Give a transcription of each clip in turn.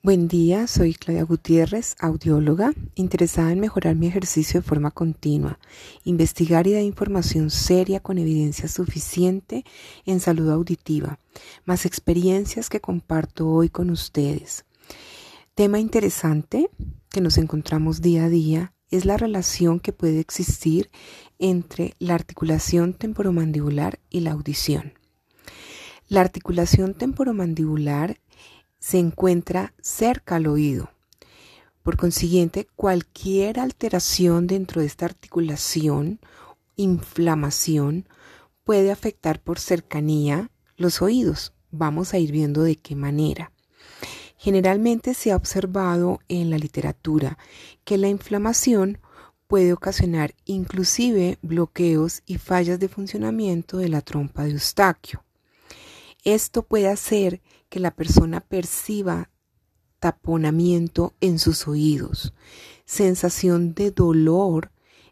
Buen día, soy Claudia Gutiérrez, audióloga, interesada en mejorar mi ejercicio de forma continua, investigar y dar información seria con evidencia suficiente en salud auditiva, más experiencias que comparto hoy con ustedes. Tema interesante que nos encontramos día a día es la relación que puede existir entre la articulación temporomandibular y la audición. La articulación temporomandibular se encuentra cerca al oído. Por consiguiente, cualquier alteración dentro de esta articulación, inflamación, puede afectar por cercanía los oídos. Vamos a ir viendo de qué manera. Generalmente se ha observado en la literatura que la inflamación puede ocasionar inclusive bloqueos y fallas de funcionamiento de la trompa de Eustaquio. Esto puede hacer que la persona perciba taponamiento en sus oídos, sensación de dolor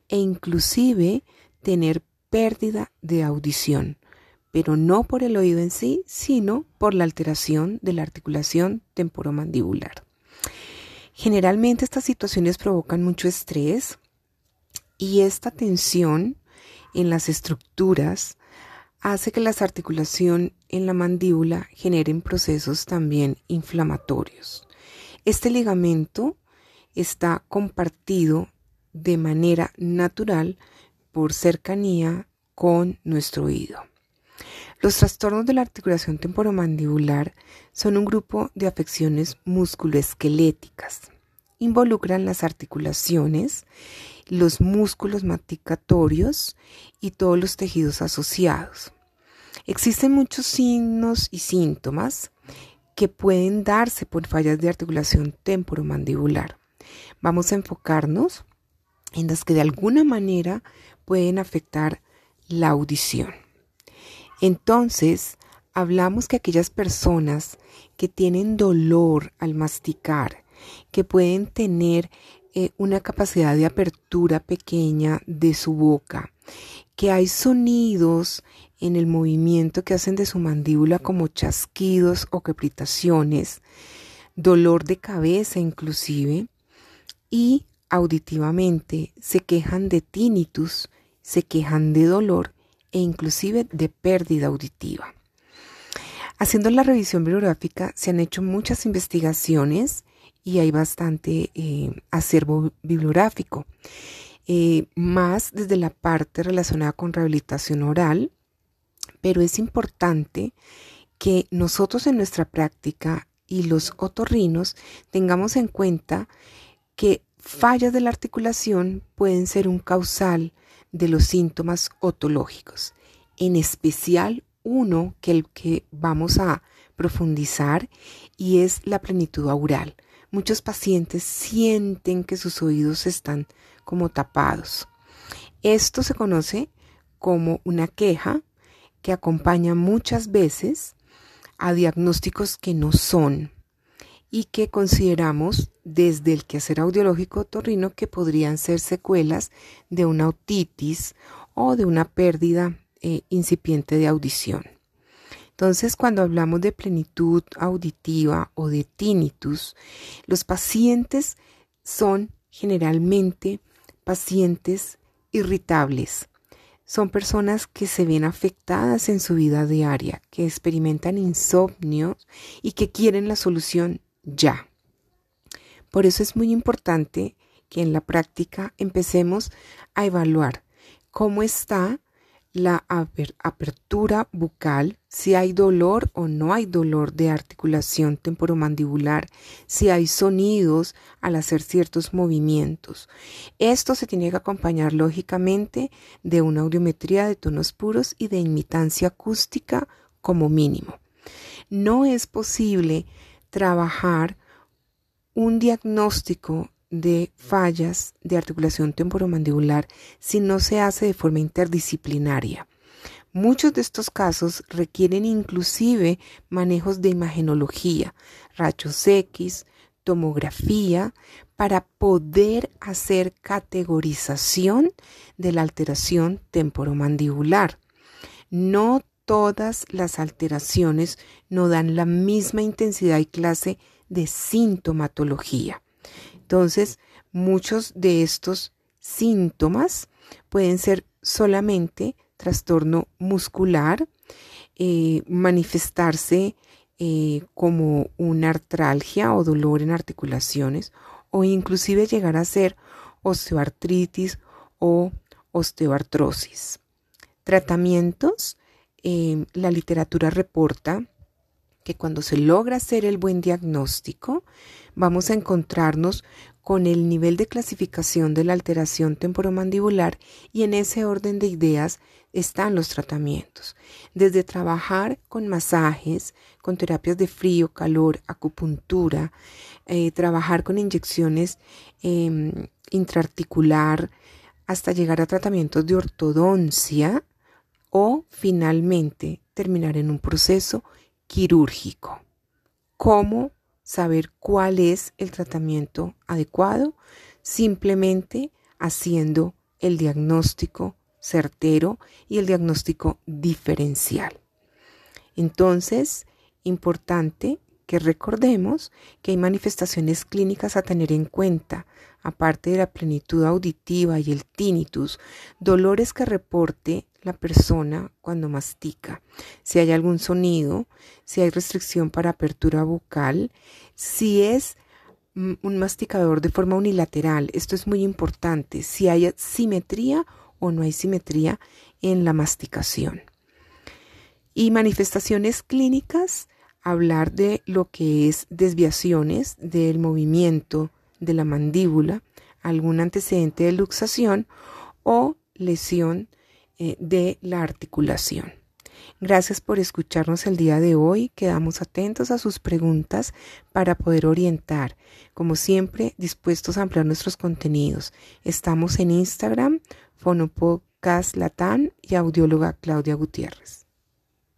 e inclusive tener pérdida de audición, pero no por el oído en sí, sino por la alteración de la articulación temporomandibular. Generalmente estas situaciones provocan mucho estrés y esta tensión en las estructuras hace que las articulaciones en la mandíbula generen procesos también inflamatorios. Este ligamento está compartido de manera natural por cercanía con nuestro oído. Los trastornos de la articulación temporomandibular son un grupo de afecciones musculoesqueléticas. Involucran las articulaciones, los músculos maticatorios y todos los tejidos asociados. Existen muchos signos y síntomas que pueden darse por fallas de articulación temporomandibular. Vamos a enfocarnos en las que de alguna manera pueden afectar la audición. Entonces, hablamos que aquellas personas que tienen dolor al masticar, que pueden tener eh, una capacidad de apertura pequeña de su boca, que hay sonidos en el movimiento que hacen de su mandíbula como chasquidos o crepitaciones, dolor de cabeza inclusive, y auditivamente se quejan de tinnitus, se quejan de dolor e inclusive de pérdida auditiva. Haciendo la revisión bibliográfica se han hecho muchas investigaciones y hay bastante eh, acervo bibliográfico, eh, más desde la parte relacionada con rehabilitación oral, pero es importante que nosotros en nuestra práctica y los otorrinos tengamos en cuenta que fallas de la articulación pueden ser un causal de los síntomas otológicos, en especial uno que el que vamos a profundizar y es la plenitud aural. Muchos pacientes sienten que sus oídos están como tapados. Esto se conoce como una queja que acompaña muchas veces a diagnósticos que no son y que consideramos desde el quehacer audiológico torrino que podrían ser secuelas de una otitis o de una pérdida eh, incipiente de audición. Entonces, cuando hablamos de plenitud auditiva o de tinnitus, los pacientes son generalmente pacientes irritables, son personas que se ven afectadas en su vida diaria, que experimentan insomnio y que quieren la solución ya. Por eso es muy importante que en la práctica empecemos a evaluar cómo está la apertura bucal, si hay dolor o no hay dolor de articulación temporomandibular, si hay sonidos al hacer ciertos movimientos. Esto se tiene que acompañar lógicamente de una audiometría de tonos puros y de imitancia acústica como mínimo. No es posible trabajar un diagnóstico de fallas de articulación temporomandibular si no se hace de forma interdisciplinaria. Muchos de estos casos requieren inclusive manejos de imagenología, rayos X, tomografía, para poder hacer categorización de la alteración temporomandibular. No todas las alteraciones no dan la misma intensidad y clase de sintomatología. Entonces, muchos de estos síntomas pueden ser solamente trastorno muscular, eh, manifestarse eh, como una artralgia o dolor en articulaciones o inclusive llegar a ser osteoartritis o osteoartrosis. Tratamientos, eh, la literatura reporta que cuando se logra hacer el buen diagnóstico, vamos a encontrarnos con el nivel de clasificación de la alteración temporomandibular y en ese orden de ideas están los tratamientos. Desde trabajar con masajes, con terapias de frío, calor, acupuntura, eh, trabajar con inyecciones em, intraarticular, hasta llegar a tratamientos de ortodoncia o finalmente terminar en un proceso quirúrgico. ¿Cómo saber cuál es el tratamiento adecuado? Simplemente haciendo el diagnóstico certero y el diagnóstico diferencial. Entonces, importante que recordemos que hay manifestaciones clínicas a tener en cuenta, aparte de la plenitud auditiva y el tinnitus, dolores que reporte la persona cuando mastica, si hay algún sonido, si hay restricción para apertura bucal, si es un masticador de forma unilateral, esto es muy importante, si hay simetría o no hay simetría en la masticación. Y manifestaciones clínicas, hablar de lo que es desviaciones del movimiento de la mandíbula, algún antecedente de luxación o lesión eh, de la articulación. Gracias por escucharnos el día de hoy. Quedamos atentos a sus preguntas para poder orientar. Como siempre, dispuestos a ampliar nuestros contenidos. Estamos en Instagram, Fonopodcast Latán y Audióloga Claudia Gutiérrez.